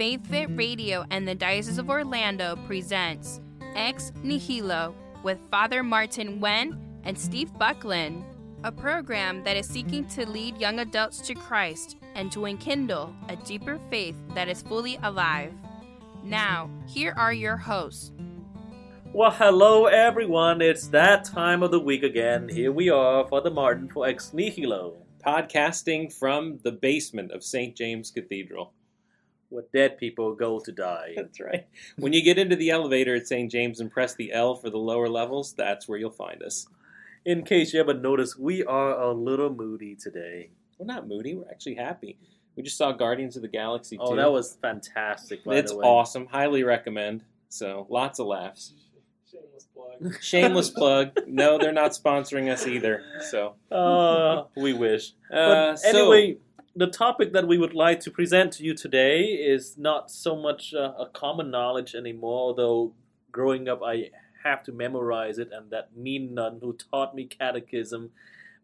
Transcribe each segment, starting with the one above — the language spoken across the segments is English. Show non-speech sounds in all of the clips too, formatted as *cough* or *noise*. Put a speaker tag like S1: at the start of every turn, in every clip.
S1: Faith Fit Radio and the Diocese of Orlando presents Ex Nihilo with Father Martin Wen and Steve Buckland, a program that is seeking to lead young adults to Christ and to enkindle a deeper faith that is fully alive. Now, here are your hosts.
S2: Well, hello everyone. It's that time of the week again. Here we are, for Father Martin for Ex Nihilo,
S3: podcasting from the basement of St. James Cathedral.
S2: Where dead people go to die.
S3: That's right. When you get into the elevator at St. James and press the L for the lower levels, that's where you'll find us.
S2: In case you haven't noticed, we are a little moody today.
S3: We're not moody, we're actually happy. We just saw Guardians of the Galaxy 2.
S2: Oh, that was fantastic. By
S3: It's
S2: the way.
S3: awesome. Highly recommend. So, lots of laughs.
S4: Shameless plug. *laughs*
S3: Shameless plug. No, they're not sponsoring us either. So,
S2: Uh, we wish.
S3: uh,
S2: But
S3: so-
S2: anyway, the topic that we would like to present to you today is not so much uh, a common knowledge anymore, although growing up I have to memorize it, and that mean nun who taught me catechism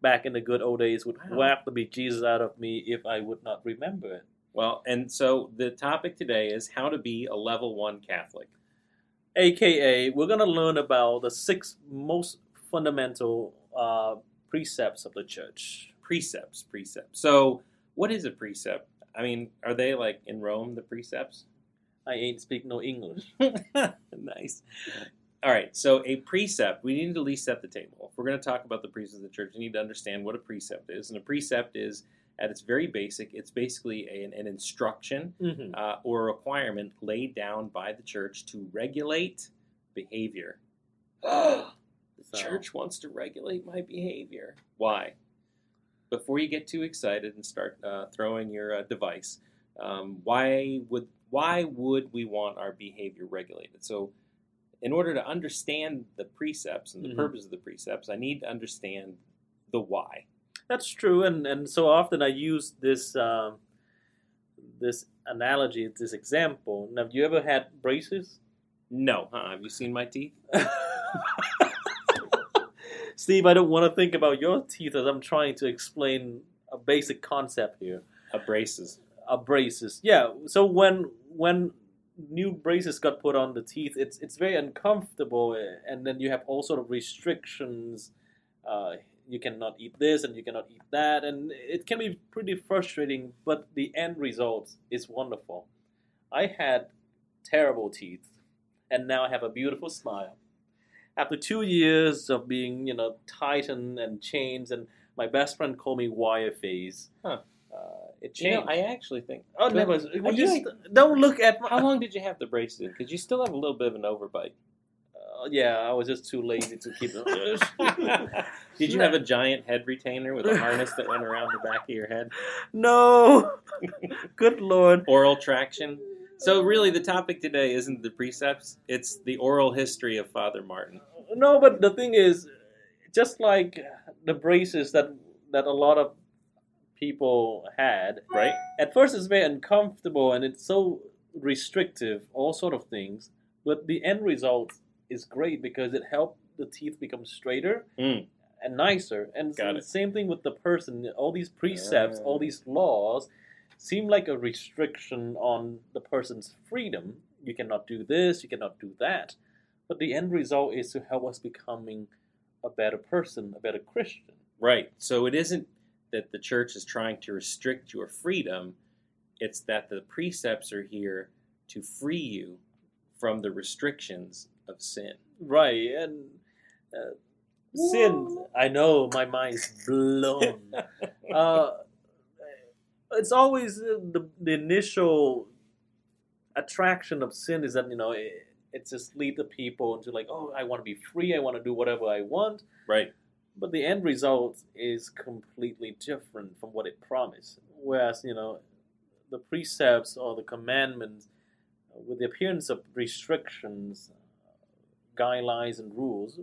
S2: back in the good old days would
S3: Wow.
S2: whap the bejesus out of me if I would not remember it.
S3: well, and so the topic today is how to be a level one Catholic.
S2: AKA, we're going to learn about the six most fundamental uh, precepts of the church.
S3: precepts precepts so what is a precept i mean are they like in rome the precepts
S2: I ain't speak no English. *laughs* *laughs*
S3: nice all right so a precept we need to at least set the table if we're going to talk about the precepts of the church we need to understand what a precept is and a precept is at its very basic it's basically a, an instruction
S2: hmm
S3: uh, or a requirement laid down by the church to regulate behavior *gasps* the
S2: So-
S3: church wants to regulate my behavior. Why? Before you get too excited and start uh, throwing your uh, device, um, why would why would we want our behavior regulated? So, in order to understand the precepts and the
S2: Mhm.
S3: purpose of the precepts, I need to understand the why.
S2: That's true, and, and so often I use this um, this analogy, this example. Now, have you ever had braces?
S3: No, huh? Have you seen my teeth? *laughs*
S2: Steve, I don't want to think about your teeth as I'm trying to explain a basic concept here.
S3: Uh, braces.
S2: Uh, braces, yeah. So when when new braces got put on the teeth, it's it's very uncomfortable, eh, and then you have all sort of restrictions. Uh, you cannot eat this and you cannot eat that, and it can be pretty frustrating. But the end result is wonderful. I had terrible teeth, and now I have a beautiful smile. After two years of being, you know, tightened and chains, and my best friend called me wire face.
S3: Huh.
S2: Uh, it
S3: You know,
S2: changed.
S3: I actually think.
S2: Oh,
S3: But-
S2: never.
S3: Are
S2: Well,
S3: you
S2: just don't look at my.
S3: How long did you have the braces in? Because you still have a little bit of an overbite.
S2: Uh, yeah, I was just too lazy to keep it. *laughs* *laughs*
S3: Did you have a giant head retainer with a *laughs* harness that went around the back of your head?
S2: no. Good lord.
S3: Oral traction. So really, the topic today isn't the precepts; it's the oral history of Father Martin.
S2: No, but the thing is, just like the braces that that a lot of people had,
S3: Right?
S2: at first it's very uncomfortable and it's so restrictive, all sort of things. But the end result is great because it helped the teeth become straighter
S3: Mm.
S2: and nicer. And
S3: Got
S2: the
S3: it.
S2: same thing with the person. All these precepts,
S3: Ah.
S2: all these laws, seem like a restriction on the person's freedom. You cannot do this. You cannot do that. But the end result is to help us becoming a better person, a better Christian.
S3: Right. So it isn't that the church is trying to restrict your freedom; it's that the precepts are here to free you from the restrictions of sin.
S2: Right, and uh, sin. I know my mind's blown. *laughs* uh, it's always uh, the the initial attraction of sin is that you know it, it just lead the people into like, oh, I want to be free. I want to do whatever I want.
S3: right.
S2: But the end result is completely different from what it promised. Whereas you know, the precepts or the commandments, uh, with the appearance of restrictions, guidelines, and rules,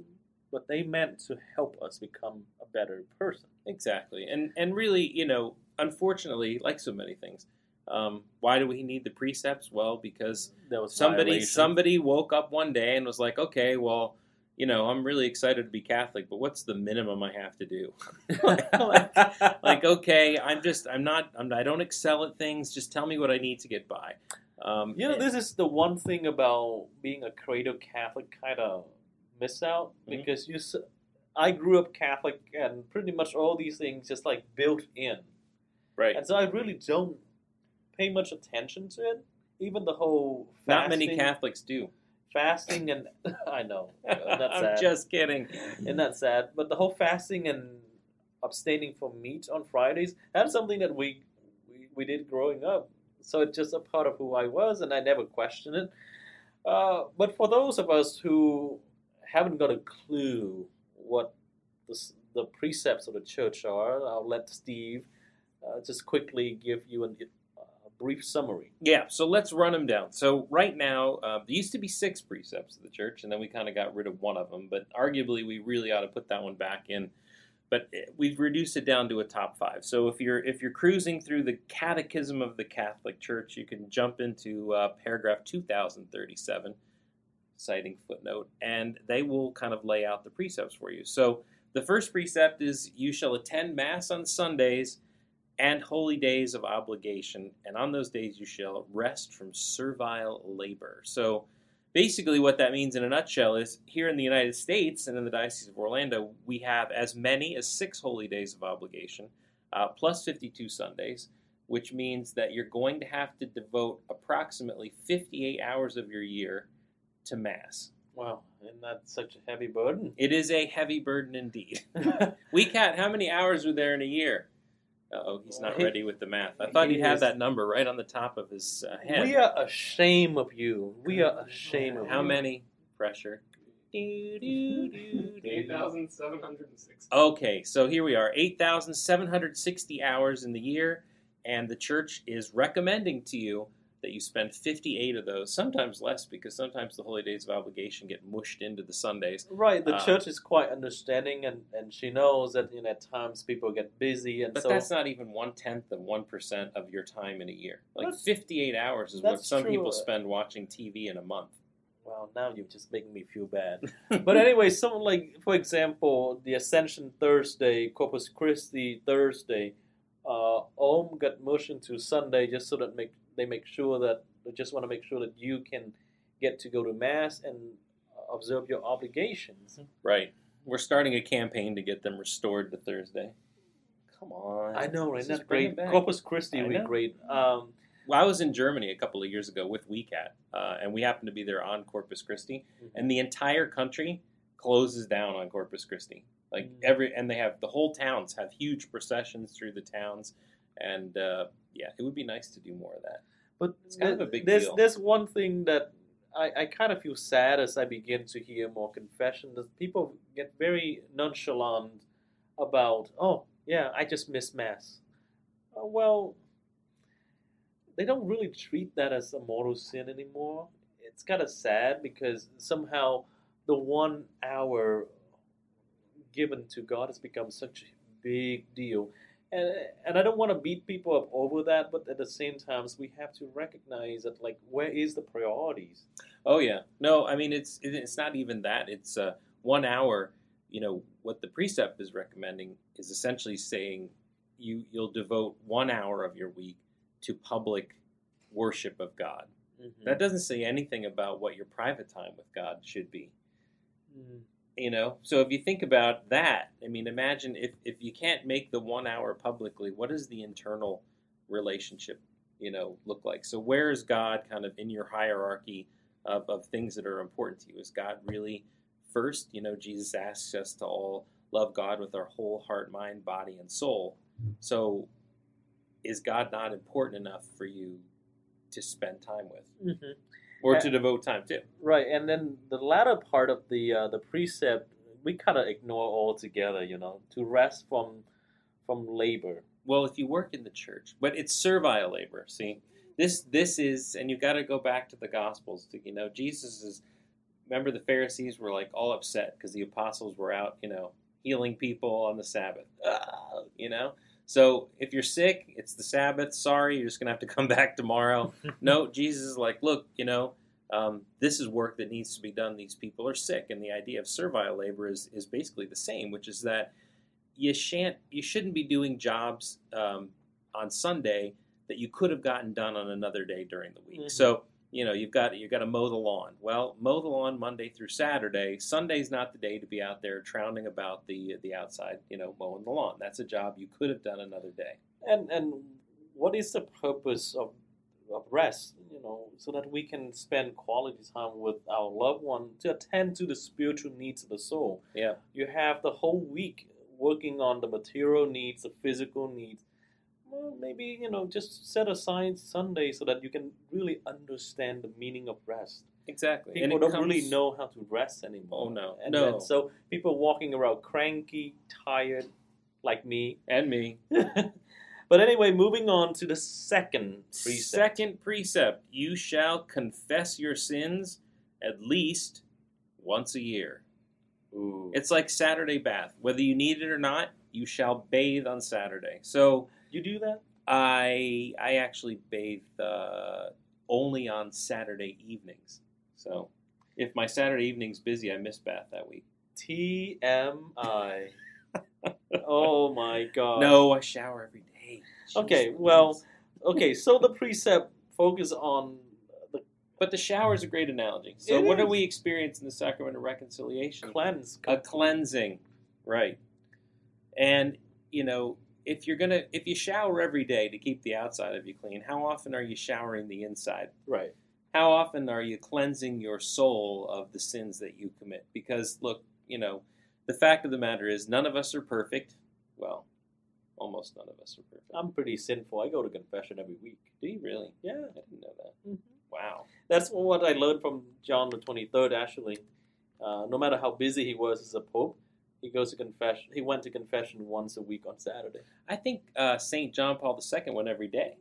S2: but they meant to help us become a better person.
S3: Exactly, and and really, you know, unfortunately, like so many things, um, why do we need the precepts? Well, because somebody
S2: violations.
S3: somebody woke up one day and was like, okay, well, you know, I'm really excited to be Catholic, but what's the minimum I have to do? *laughs* like, like, okay, I'm just, I'm not, I'm, I don't excel at things. Just tell me what I need to get by. Um,
S2: You know,
S3: and-
S2: this is the one thing about being a cradle Catholic kind of miss out
S3: Mhm.
S2: because you. I grew up Catholic and pretty much all these things just like built in,
S3: right.
S2: and so I really don't pay much attention to it. Even the whole
S3: Not many Catholics do.
S2: fasting and *laughs* I know that's *laughs*
S3: I'm
S2: sad.
S3: just kidding.
S2: and that's sad. But the whole fasting and abstaining from meat on Fridays that's something that we, we we did growing up. So it's just a part of who I was, and I never questioned it. Uh, but for those of us who haven't got a clue what the, the precepts of the church are, I'll let Steve uh, just quickly give you a brief summary.
S3: Yeah, so let's run them down. So right now, uh, there used to be six precepts of the church, and then we kind of got rid of one of them. But arguably, we really ought to put that one back in. But eh, we've reduced it down to a top five. So if you're if you're cruising through the Catechism of the Catholic Church, you can jump into uh, paragraph 2037, citing footnote, and they will kind of lay out the precepts for you. So the first precept is you shall attend mass on Sundays and holy days of obligation, and on those days you shall rest from servile labor. So, basically, what that means in a nutshell is here in the United States and in the Diocese of Orlando, we have as many as six holy days of obligation, uh, plus 52 Sundays, which means that you're going to have to devote approximately 58 hours of your year to Mass.
S2: Wow, isn't that such a heavy burden?
S3: It is a heavy burden indeed. *laughs* We cat, how many hours were there in a year? Oh, he's not ready with the math. I thought
S2: he
S3: he'd have that number right on the top of his uh, head.
S2: we are ashamed of you. We are ashamed of
S3: How
S2: you.
S3: many? Pressure. Do, do, do, do.
S4: 8,760.
S3: Okay, so here we are 8,760 hours in the year, and the church is recommending to you that you spend 58 of those, sometimes less, because sometimes the holy days of obligation get mushed into the Sundays.
S2: Right, the
S3: Uh,
S2: church is quite understanding, and, and she knows that you know, at times people get busy, and
S3: But
S2: so
S3: that's not even one tenth of 1% of your time in a year. Like 58 hours is what some
S2: true.
S3: people spend watching TV in a month.
S2: well, now you're just making me feel bad. *laughs* but anyway, something like, for example, the Ascension Thursday, Corpus Christi Thursday, uh, Om got mushed into Sunday just so that make they make sure that they just want to make sure that you can get to go to mass and observe your obligations.
S3: Right. We're starting a campaign to get them restored to Thursday. Come on.
S2: I know, right? That's great. Corpus Christi would be great. Um,
S3: Well, I was in Germany a couple of years ago with WeCat, uh, and we happened to be there on Corpus Christi, and the entire country closes down on Corpus Christi. Like
S2: Mm.
S3: every, and they have the whole towns have huge processions through the towns, and uh, yeah, it would be nice to do more of that.
S2: But
S3: It's kind of a big
S2: there's,
S3: deal.
S2: There's one thing that I, I kind of feel sad as I begin to hear more confession that people get very nonchalant about, oh, yeah, I just miss Mass. Uh, well, they don't really treat that as a mortal sin anymore. It's kind of sad because somehow the one hour given to God has become such a big deal and and I don't want to beat people up over that, but at the same time, we have to recognize that like where is the priorities?
S3: Oh yeah, no, I mean it's it's not even that. It's uh, one hour. You know what the precept is recommending is essentially saying you you'll devote one hour of your week to public worship of God. That doesn't say anything about what your private time with God should be.
S2: Mm.
S3: You know, so if you think about that, I mean, imagine if if you can't make the one hour publicly, what does the internal relationship, you know, look like? So where is God kind of in your hierarchy of, of things that are important to you? Is God really first? You know, Jesus asks us to all love God with our whole heart, mind, body, and soul. So is God not important enough for you to spend time with
S2: Mhm.
S3: Or
S2: Uh,
S3: to devote time to?
S2: Right, and then the latter part of the uh, the precept we kind of ignore altogether. You know, to rest from from labor.
S3: Well, if you work in the church, but it's servile labor. See, this this is, and you've got to go back to the Gospels. To, you know, Jesus is. Remember, the Pharisees were like all upset because the apostles were out, you know, healing people on the Sabbath. Ah, you know, so if you're sick, it's the Sabbath. Sorry, you're just gonna have to *laughs* come back tomorrow. *laughs* no, Jesus is like, look, you know, Um, this is work that needs to be done. These people are sick, and the idea of servile labor is, is basically the same, which is that you shan't you shouldn't be doing jobs um, on Sunday that you could have gotten done on another day during the week.
S2: Mhm.
S3: So you know you've got you've got to mow the lawn. Well, mow the lawn Monday through Saturday. Sunday's not the day to be out there trounding about the the outside, you know, mowing the lawn. That's a job you could have done another day.
S2: And and what is the purpose of of rest? You know, so that we can spend quality time with our loved one to attend to the spiritual needs of the soul.
S3: Yeah.
S2: You have the whole week working on the material needs, the physical needs. Well, maybe you know, just set aside Sunday so that you can really understand the meaning of rest.
S3: Exactly.
S2: People don't
S3: comes-
S2: really know how to rest anymore.
S3: Oh no,
S2: And
S3: no.
S2: so people walking around cranky, tired, like me.
S3: and me. *laughs*
S2: but anyway, moving on to the second precept.
S3: Second precept: You shall confess your sins at least once a year.
S2: Ooh.
S3: It's like Saturday bath. Whether you need it or not, you shall bathe on Saturday. So
S2: you do that?
S3: I I actually bathe uh, only on Saturday evenings. So if my Saturday evening's busy, I miss bath that week.
S2: TMI. *laughs* oh my god.
S3: No, I shower every day.
S2: Okay,
S3: Jeez
S2: well- Okay, so the precept focus on the
S3: but the shower is a great analogy. So
S2: It
S3: what do we experience in the sacrament of reconciliation?
S2: cleanse.
S3: a cleansing, right? And you know, if you're gonna if you shower every day to keep the outside of you clean, how often are you showering the inside?
S2: Right.
S3: How often are you cleansing your soul of the sins that you commit? Because look, you know, the fact of the matter is, none of us are perfect. Well, almost none of us are perfect.
S2: I'm pretty sinful. I go to confession every week.
S3: Do you really?
S2: Yeah.
S3: I didn't know that.
S2: Mhm.
S3: Wow.
S2: That's what I learned from John the 23rd, actually. Uh, no matter how busy he was as a pope, he goes to confession. He went to confession once a week on Saturday.
S3: I think uh, Saint John Paul II went every day.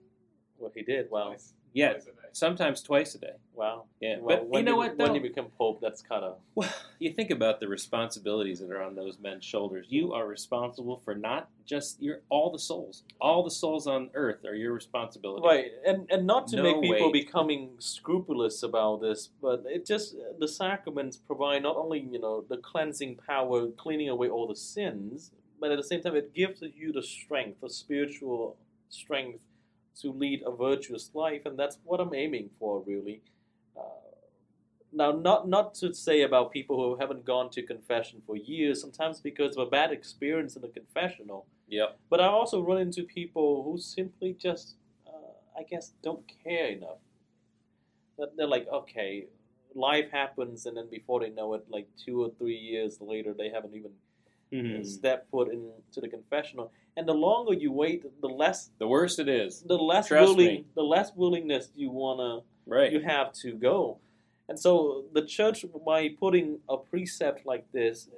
S2: Well, he did. Well,
S4: Twice-
S3: Yeah,
S4: twice a day.
S3: Sometimes twice a day.
S2: Wow.
S3: Yeah,
S2: Well,
S3: but
S2: when
S3: you know what?
S2: When you become pope, that's kind of
S3: Well, you think about the responsibilities that are on those men's shoulders. You are responsible for not just your all the souls, all the souls on earth are your responsibility.
S2: right, and and not to
S3: No
S2: make people
S3: way.
S2: becoming scrupulous about this, but it just the sacraments provide not only you know the cleansing power, cleaning away all the sins, but at the same time it gives you the strength, the spiritual strength to lead a virtuous life, and that's what I'm aiming for, really. Uh, now, not not to say about people who haven't gone to confession for years, sometimes because of a bad experience in the confessional.
S3: Yep.
S2: But I also run into people who simply just, uh, I guess, don't care enough. That they're like, okay, life happens, and then before they know it, like two or three years later, they haven't even
S3: Mhm.
S2: stepped foot into the confessional. And the longer you wait, the less
S3: The worse it is.
S2: the less
S3: Trust
S2: willing,
S3: me.
S2: the less willingness you wanna
S3: Right.
S2: you have to go. And so the church, by putting a precept like this,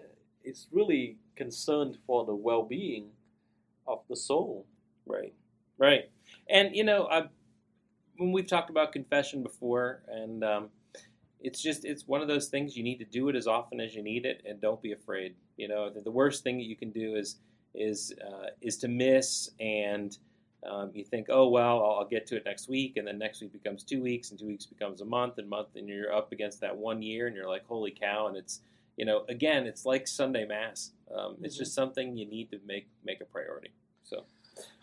S2: is really concerned for the well-being of the soul.
S3: Right. Right. And you know, I, when we've talked about confession before, and um, it's just it's one of those things you need to do it as often as you need it, and don't be afraid. You know, the, the worst thing that you can do is is uh, is to miss and. Um, you think, oh well, I'll, I'll get to it next week, and then next week becomes two weeks, and two weeks becomes a month, and month, and you're up against that one year, and you're like, holy cow! And it's, you know, again, it's like Sunday Mass. Um, It's
S2: Mhm.
S3: just something you need to make make a priority. So.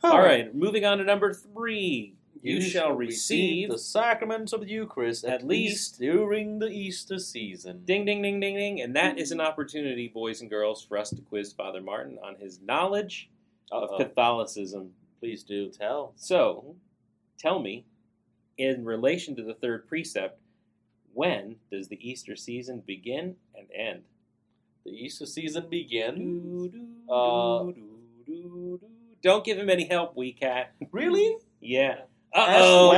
S3: All right, moving on to number three. You, shall receive.
S2: the sacrament of the Eucharist at,
S3: at
S2: least
S3: least-
S2: during the Easter season.
S3: Ding, ding, ding, ding, ding. And that is an opportunity, boys and girls, for us to quiz Father Martin on his knowledge of
S2: Uh-oh.
S3: Catholicism.
S2: Please do tell.
S3: So, tell me, in relation to the third precept, when does the Easter season begin and end?
S2: The Easter season begins. Uh.
S3: Don't give him any help, wee cat.
S2: Really?
S3: Yeah.
S2: Ash
S3: Uh-oh.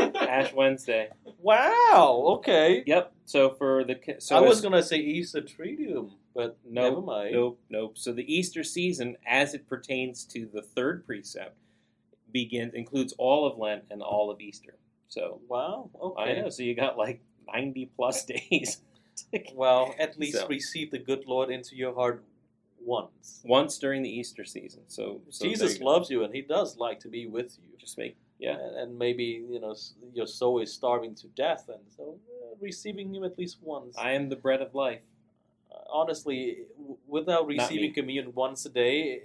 S2: Wednesday?
S3: Oh, *laughs* Ash Wednesday.
S2: Wow. Okay.
S3: Yep. So for the so
S2: I was gonna say Easter Triduum, but
S3: Nope,
S2: never mind.
S3: Nope, nope. So the Easter season, as it pertains to the third precept, begins includes all of Lent and all of Easter. So
S2: Wow. Okay.
S3: I know. So you got like ninety plus *laughs* days.
S2: Well, at least
S3: So-
S2: receive the good Lord into your heart once.
S3: Once during the Easter season. So, so
S2: Jesus
S3: you
S2: loves you, and He does like to be with you.
S3: Just make yeah.
S2: And, and maybe you know your soul is starving to death, and so receiving Him at least once.
S3: I am the bread of life.
S2: Uh, honestly, w- without receiving communion once a day,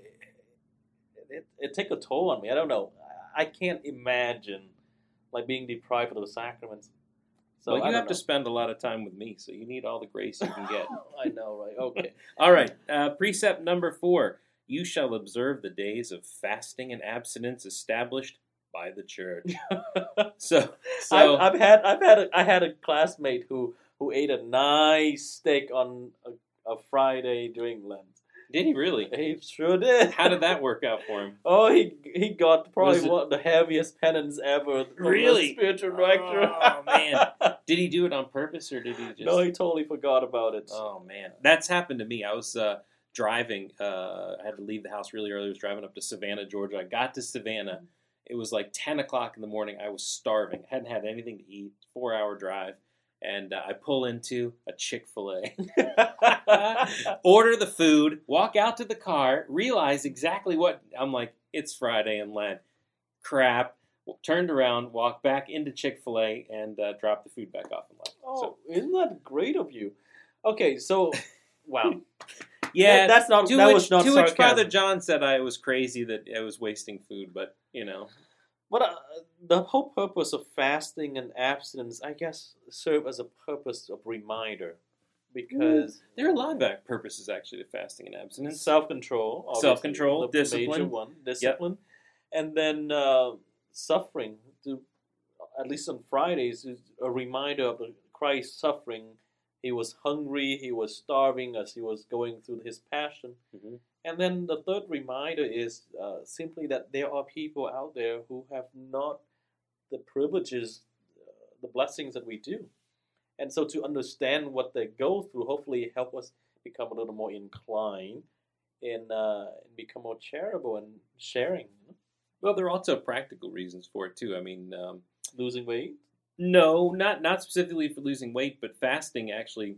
S2: it, it, it take a toll on me. I don't know. I can't imagine like being deprived of the sacraments. So
S3: well, you have to spend a lot of time with me, so you need all the grace you can get. *laughs*
S2: I know, right? Okay. *laughs*
S3: all right. Uh, precept number four: You shall observe the days of fasting and abstinence established by the church. *laughs* So, so
S2: I've, I've had I've had a, I had a classmate who who ate a nice steak on a, a Friday during Lent.
S3: did he really?
S2: He sure did.
S3: How did that work out for him? *laughs*
S2: Oh, he he got probably
S3: it-
S2: one of the heaviest penance ever.
S3: Really?
S2: spiritual director.
S3: Oh, man. *laughs* Did he do it on purpose, or did he just?
S2: no, he totally forgot about it.
S3: Oh man, that's happened to me. I was uh, driving. Uh, I had to leave the house really early. I was driving up to Savannah, Georgia. I got to Savannah. It was like ten o'clock in the morning. I was starving. I hadn't had anything to eat. Four hour drive, and uh, I pull into a Chick Fil A. *laughs* Order the food. Walk out to the car. Realize exactly what I'm like. It's Friday and Lent. Crap. Turned around, walked back into Chick Fil A, and uh, dropped the food back off. I'm like,
S2: oh,
S3: so,
S2: isn't that great of you? Okay, so *laughs* wow.
S3: Yeah,
S2: That- that's not
S3: to
S2: that
S3: which,
S2: was not
S3: to which. Father John said I was crazy that I was wasting food, but you know,
S2: But uh, the whole purpose of fasting and abstinence, I guess, serve as a purpose of reminder, because
S3: there are a lot of purposes actually to fasting and abstinence.
S2: self-control,
S3: Self-control,
S2: the major
S3: discipline.
S2: one, discipline, and then uh, suffering. To at least on Fridays is a reminder of the Christ suffering. He was hungry, he was starving as he was going through his passion.
S3: Mhm.
S2: And then the third reminder is uh, simply that there are people out there who have not the privileges, uh, the blessings that we do. And so to understand what they go through, hopefully help us become a little more inclined in, uh, and become more charitable and sharing. You know?
S3: Well, there are also practical reasons for it too. I mean, um,
S2: Losing weight.
S3: No, not not specifically for losing weight, but fasting actually.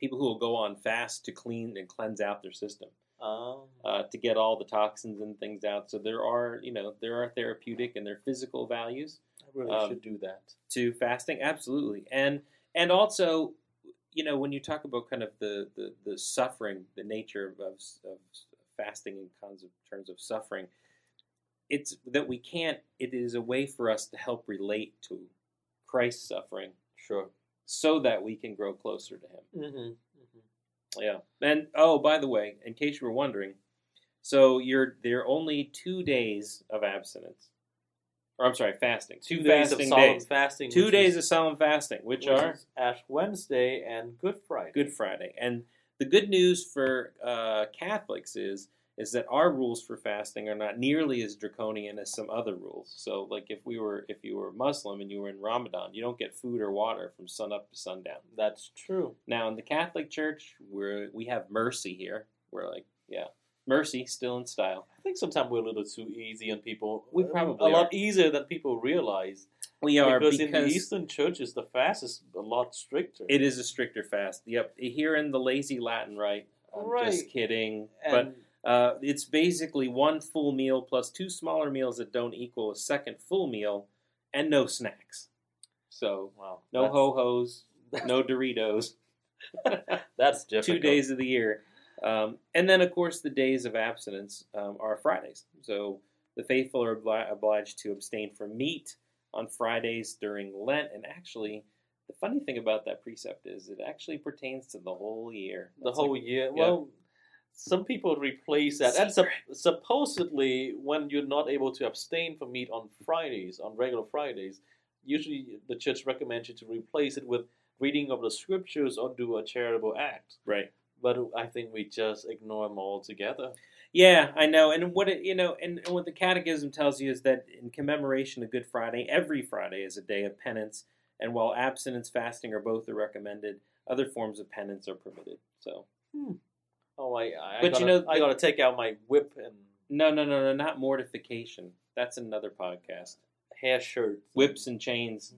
S3: People who will go on fast to clean and cleanse out their system.
S2: Um,
S3: uh, to get all the toxins and things out. So there are, you know, there are therapeutic and there are physical values
S2: I really
S3: um,
S2: should do that.
S3: to fasting, absolutely, and and also, you know, when you talk about kind of the the, the suffering, the nature of, of, of fasting in of terms of suffering, it's that we can't. It is a way for us to help relate to Christ's suffering,
S2: Sure.
S3: so that we can grow closer to Him.
S2: Mm-hmm.
S3: Yeah. And oh, by the way, in case you were wondering, so you're there are only two days of abstinence. Or I'm sorry, fasting. Two,
S2: Two days of
S3: fasting
S2: solemn
S3: days.
S2: fasting.
S3: Two days
S2: is-
S3: of solemn fasting, which,
S2: which
S3: are
S2: Ash Wednesday and Good Friday.
S3: Good Friday. And the good news for uh, Catholics is is that our rules for fasting are not nearly as draconian as some other rules. So, like if we were if you were Muslim and you were in Ramadan, you don't get food or water from sun up to sundown.
S2: That's true.
S3: Now in the Catholic Church, we're we have mercy here. We're like, yeah, mercy still in style.
S2: I think sometimes we're a little too easy on people.
S3: We probably
S2: a lot easier than people realize.
S3: We are
S2: because,
S3: because,
S2: in the Eastern churches, the fast is a lot stricter.
S3: it is a stricter fast. Yep, here in the lazy Latin rite. I'm
S2: Right.
S3: just kidding, but
S2: and
S3: Uh, it's basically one full meal plus two smaller meals that don't equal a second full meal, and no snacks. So
S2: wow,
S3: no ho hos, no Doritos. *laughs*
S2: That's difficult.
S3: two days of the year, um, and then of course the days of abstinence um, are Fridays. So the faithful are obli- obliged to abstain from meat on Fridays during Lent, and actually. The funny thing about that precept is it actually pertains to the whole year.
S2: the
S3: That's
S2: whole
S3: like-
S2: year.
S3: yeah.
S2: Well, some people replace that. And sup- supposedly, when you're not able to abstain from meat on Fridays, on regular Fridays, usually the church recommends you to replace it with reading of the scriptures or do a charitable act.
S3: right.
S2: But I think we just ignore them altogether.
S3: Yeah, I know. And what it you know, and, and what the Catechism tells you is that in commemoration of Good Friday, every Friday is a day of penance, and while abstinence, fasting, or both are recommended, other forms of penance are permitted. So hmm.
S2: Oh, I, I,
S3: But
S2: gotta,
S3: you know,
S2: I gotta take out my whip and
S3: no, no, no, no, not mortification. That's another podcast.
S2: hair shirt,
S3: Whips and chains.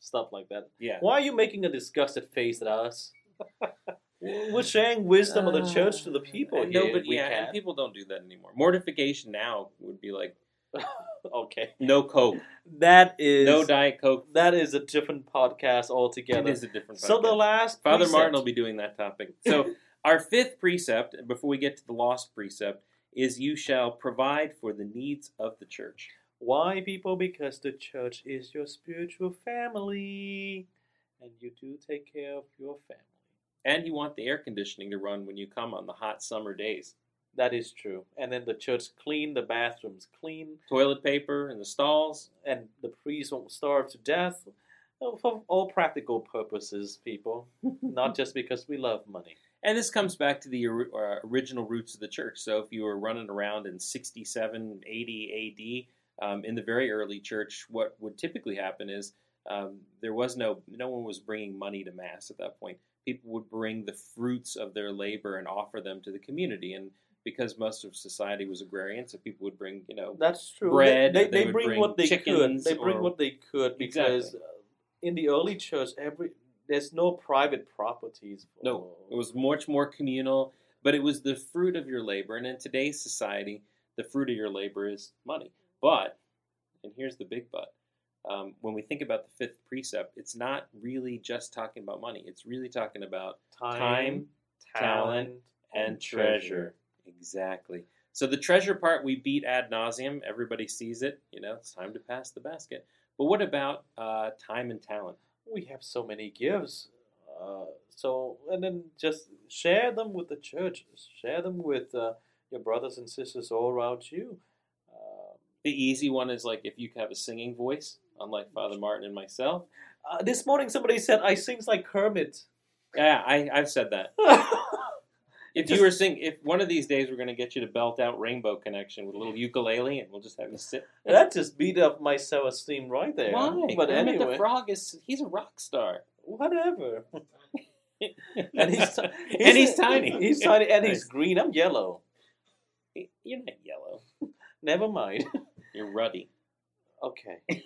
S2: stuff like that.
S3: Yeah.
S2: Why are you making a disgusted face at us? *laughs* We're sharing wisdom of the church to the people
S3: Uh,
S2: here.
S3: No, but yeah, and people don't do that anymore. Mortification now would be like *laughs*
S2: okay.
S3: no coke.
S2: that is
S3: no Diet Coke.
S2: that is a different podcast altogether.
S3: It is a different.
S2: so the last
S3: Father Martin will be doing that topic. So *laughs* our fifth precept, before we get to the lost precept, is you shall provide for the needs of the church.
S2: Why, people? Because the church is your spiritual family, and you do take care of your family.
S3: And you want the air conditioning to run when you come on the hot summer days.
S2: That is true. And then the church clean, the bathrooms clean,
S3: Toilet paper in the stalls.
S2: and the priests won't starve to death. Oh, For all practical purposes, people, *laughs* not just because we love money.
S3: And this comes back to the uh, original roots of the church. So if you were running around in 67, 80 AD, um, in the very early church, what would typically happen is um, there was no, no one was bringing money to Mass at that point. People would bring the fruits of their labor and offer them to the community. And because most of society was agrarian, so people would bring, you know,
S2: That's true.
S3: Bread,
S2: They,
S3: they
S2: they,
S3: would
S2: bring,
S3: bring
S2: what they could. They bring
S3: or-
S2: what they could because
S3: Exactly.
S2: in the early church, every there's no private properties. For,
S3: No, it was much more communal, but it was the fruit of your labor. And in today's society, the fruit of your labor is money. But, and here's the big but, um, when we think about the fifth precept, it's not really just talking about money. It's really talking about
S2: time,
S3: time, talent, and treasure. Exactly. So the treasure part we beat ad nauseum. Everybody sees it. You know, it's time to pass the basket. But what about uh, time and talent?
S2: We have so many gifts. Uh, so and then just share them with the church. Share them with uh, your brothers and sisters all around you. Uh,
S3: The easy one is like if you have a singing voice, unlike Father Martin and myself.
S2: uh, this morning, somebody said I sings like Kermit.
S3: Yeah, I, I've said that. *laughs* If you were sing, if one of these days we're going to get you to belt out Rainbow Connection with a little ukulele, and we'll just have you sit. *laughs*
S2: that just beat up my self-esteem right there.
S3: Why?
S2: But
S3: Kermit
S2: anyway,
S3: the Frog is he's a rock star,
S2: whatever. *laughs* and he's, ti-
S3: and he's tiny.
S2: He's tiny and he's green. I'm yellow.
S3: You're not yellow. *laughs*
S2: Never mind.
S3: You're ruddy.
S2: Okay.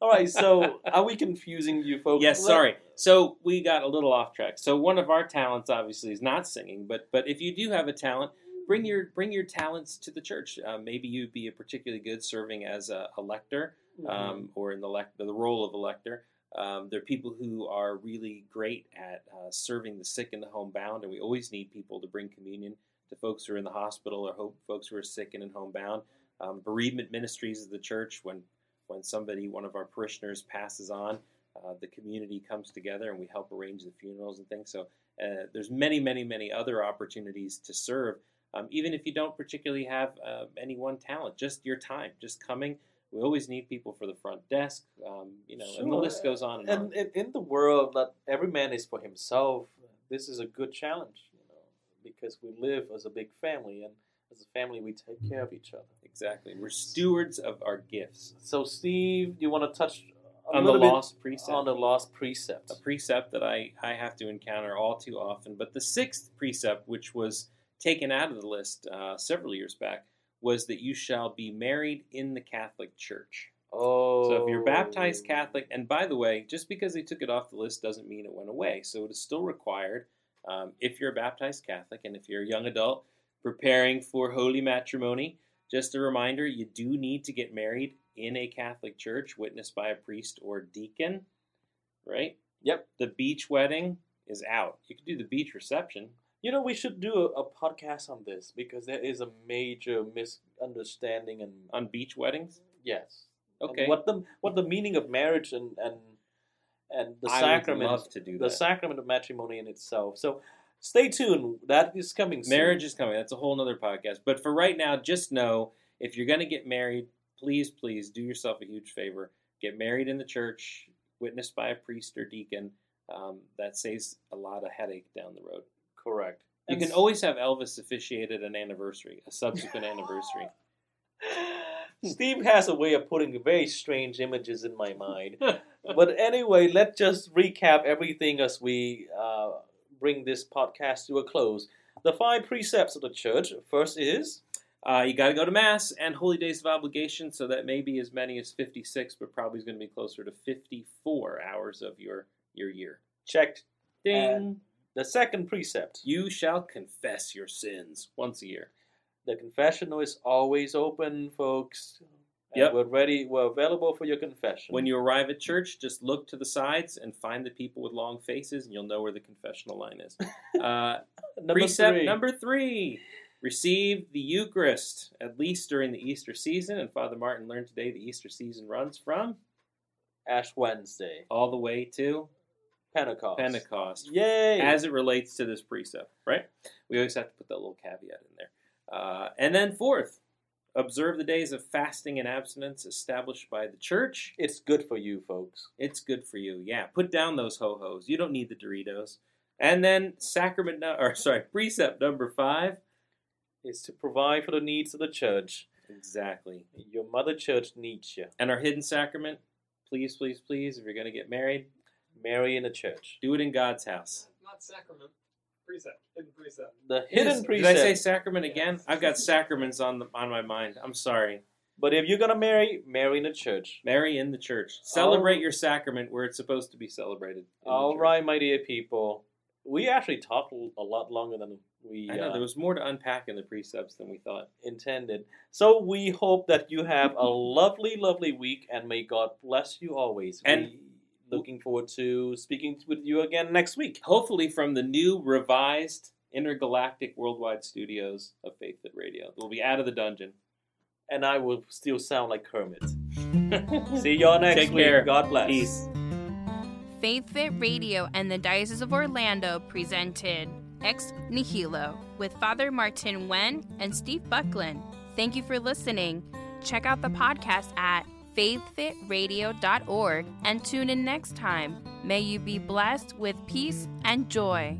S2: All right. So, are we confusing you folks?
S3: Yes, sorry. So we got a little off track. So one of our talents obviously is not singing, but but if you do have a talent, bring your bring your talents to the church. Uh, maybe you'd be a particularly good serving as a, a lector,
S2: Mhm.
S3: um, or in the lec- the role of a lector. Um, there are people who are really great at uh, serving the sick and the homebound, and we always need people to bring communion to folks who are in the hospital or hope folks who are sick and in homebound. Um, bereavement ministries of the church, when when somebody, one of our parishioners, passes on, uh, the community comes together and we help arrange the funerals and things. So uh, there's many, many, many other opportunities to serve, um, even if you don't particularly have uh, any one talent. Just your time, just coming. We always need people for the front desk, um, you know, and the list goes on and, on.
S2: And in, in the world that every man is for himself, this is a good challenge, you know, because we live as a big family, and as a family, we take care of each other.
S3: Exactly, we're stewards of our gifts.
S2: So, Steve, do you want to touch a
S3: On the
S2: bit
S3: lost precept.
S2: on the lost precept?
S3: a precept that I, I have to encounter all too often. But the sixth precept, which was taken out of the list uh, several years back, was that you shall be married in the Catholic Church.
S2: Oh,
S3: So if you're baptized Catholic, and by the way, just because they took it off the list doesn't mean it went away. So it is still required um, if you're a baptized Catholic and if you're a young adult preparing for holy matrimony. Just a reminder, you do need to get married in a Catholic church, witnessed by a priest or deacon, right?
S2: Yep.
S3: The beach wedding is out. You can do the beach reception.
S2: You know, we should do a, a podcast on this because there is a major misunderstanding and
S3: on beach weddings.
S2: yes, And
S3: Okay.
S2: what the what the meaning of marriage and and and the
S3: I
S2: sacrament,
S3: would love to do
S2: the
S3: that.
S2: sacrament of matrimony in itself. So, stay tuned. That is coming. Soon.
S3: Marriage is coming. That's a whole nother podcast. But for right now, just know if you're going to get married, please, please do yourself a huge favor. Get married in the church, witnessed by a priest or deacon. Um, that saves a lot of headache down the road.
S2: correct.
S3: You
S2: And
S3: can
S2: s-
S3: always have Elvis officiate at an anniversary, a subsequent anniversary. *laughs*
S2: Steve has a way of putting very strange images in my mind. *laughs* but anyway, let's just recap everything as we uh, bring this podcast to a close. The five precepts of the church. First is
S3: Uh, you got to go to mass and holy days of obligation, so that may be as many as 56, but probably is going to be closer to 54 hours of your your year.
S2: checked.
S3: Ding.
S2: And- The second precept.
S3: you shall confess your sins once a year.
S2: The confessional is always open, folks.
S3: Yep.
S2: We're ready. We're available for your confession.
S3: When you arrive at church, just look to the sides and find the people with long faces, and you'll know where the confessional line is. *laughs* Uh,
S2: number
S3: precept
S2: three.
S3: number three receive the Eucharist, at least during the Easter season. And Father Martin learned today the Easter season runs from
S2: Ash Wednesday,
S3: all the way to
S2: Pentecost.
S3: Pentecost.
S2: Yay!
S3: as it relates to this precept, right? We always have to put that little caveat in there. Uh, and then fourth, observe the days of fasting and abstinence established by the church.
S2: it's good for you, folks.
S3: It's good for you. Yeah, put down those ho hos. You don't need the Doritos. And then sacrament, no- or *laughs* sorry, precept number five.
S2: is to provide for the needs of the church.
S3: Exactly.
S2: Your mother church needs you.
S3: And our hidden sacrament, please, please, please, if you're going to get married,
S2: Marry in the church.
S3: do it in God's house.
S4: Not sacrament. Precept. Hidden precept.
S2: The hidden
S3: Did. I say sacrament again? I've got sacraments on the, on my mind. I'm sorry.
S2: but if you're gonna marry, marry in the church.
S3: Marry in the church. Celebrate
S2: Oh.
S3: your sacrament where it's supposed to be celebrated. in the
S2: All
S3: church.
S2: right, my dear people. We actually talked a lot longer than we
S3: I know
S2: uh,
S3: there was more to unpack in the precepts than we thought.
S2: intended. So we hope that you have a lovely, lovely week, and may God bless you always.
S3: And-
S2: we looking forward to speaking with you again next week.
S3: Hopefully, from the new revised intergalactic worldwide studios of Faith Fit Radio, we'll be out of the dungeon.
S2: And I will still sound like Kermit. *laughs* See y'all next
S3: Take
S2: week.
S3: care.
S2: God bless.
S3: Peace.
S1: Faith Fit Radio and the Diocese of Orlando presented Ex Nihilo with Father Martin Wen and Steve Buckland. Thank you for listening. Check out the podcast at faithfitradio.org and tune in next time. May you be blessed with peace and joy.